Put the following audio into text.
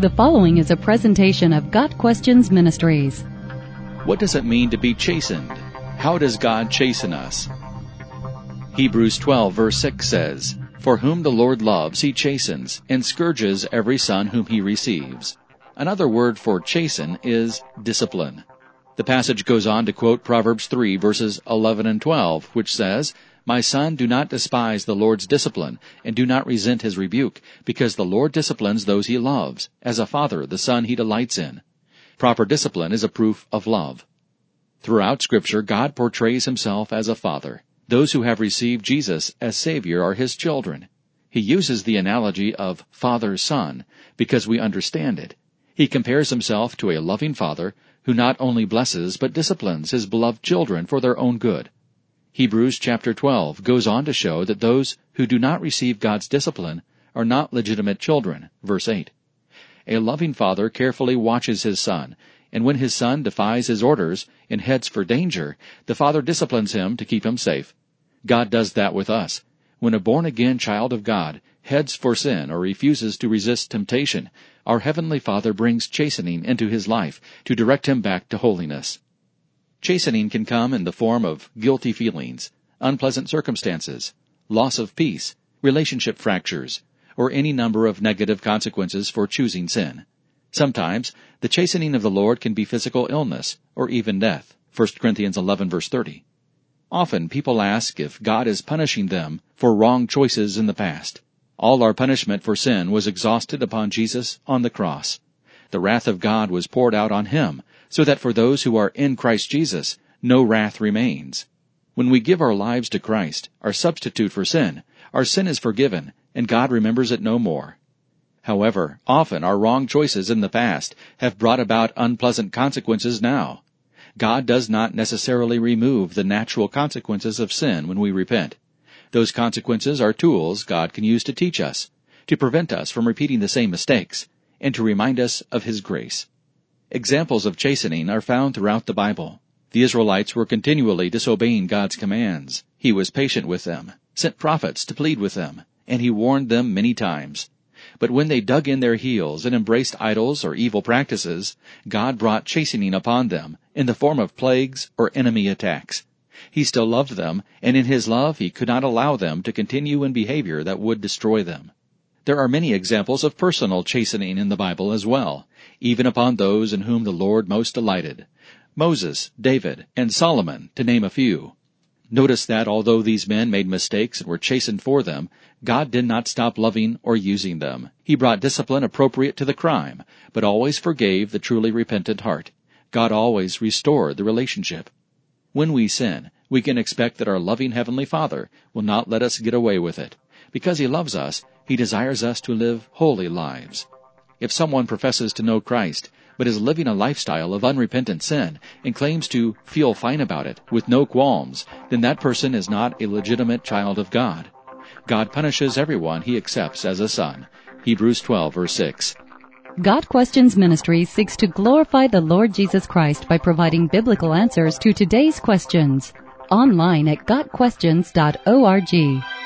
The following is a presentation of Got Questions Ministries. What does it mean to be chastened? How does God chasten us? Hebrews 12 verse 6 says, For whom the Lord loves he chastens, and scourges every son whom he receives. Another word for chasten is discipline. The passage goes on to quote Proverbs 3 verses 11 and 12, which says, My son, do not despise the Lord's discipline, and do not resent his rebuke, because the Lord disciplines those he loves, as a father the son he delights in. Proper discipline is a proof of love. Throughout Scripture, God portrays himself as a father. Those who have received Jesus as Savior are His children. He uses the analogy of father-son because we understand it. He compares himself to a loving father who not only blesses but disciplines his beloved children for their own good. Hebrews chapter 12 goes on to show that those who do not receive God's discipline are not legitimate children. Verse 8. A loving father carefully watches his son and when his son defies his orders and heads for danger, the father disciplines him to keep him safe. God does that with us. When a born again child of God heads for sin or refuses to resist temptation, our Heavenly Father brings chastening into his life to direct him back to holiness. Chastening can come in the form of guilty feelings, unpleasant circumstances, loss of peace, relationship fractures, or any number of negative consequences for choosing sin. Sometimes, the chastening of the Lord can be physical illness, or even death. 1 Corinthians 11 verse 30. Often people ask if God is punishing them for wrong choices in the past. All our punishment for sin was exhausted upon Jesus on the cross. The wrath of God was poured out on him, so that for those who are in Christ Jesus, no wrath remains. When we give our lives to Christ, our substitute for sin, our sin is forgiven, and God remembers it no more. However, often our wrong choices in the past have brought about unpleasant consequences now. God does not necessarily remove the natural consequences of sin when we repent. Those consequences are tools God can use to teach us, to prevent us from repeating the same mistakes, and to remind us of His grace. Examples of chastening are found throughout the Bible. The Israelites were continually disobeying God's commands. He was patient with them, sent prophets to plead with them, and He warned them many times. But when they dug in their heels and embraced idols or evil practices, God brought chastening upon them in the form of plagues or enemy attacks. He still loved them, and in His love He could not allow them to continue in behavior that would destroy them. There are many examples of personal chastening in the Bible as well, even upon those in whom the Lord most delighted. Moses, David, and Solomon, to name a few. Notice that although these men made mistakes and were chastened for them, God did not stop loving or using them. He brought discipline appropriate to the crime, but always forgave the truly repentant heart. God always restored the relationship. When we sin, we can expect that our loving Heavenly Father will not let us get away with it. Because He loves us, He desires us to live holy lives. If someone professes to know Christ, but is living a lifestyle of unrepentant sin and claims to feel fine about it with no qualms, then that person is not a legitimate child of God. God punishes everyone he accepts as a son. Hebrews 12 verse 6. Got Questions Ministry seeks to glorify the Lord Jesus Christ by providing biblical answers to today's questions. Online at GotQuestions.org.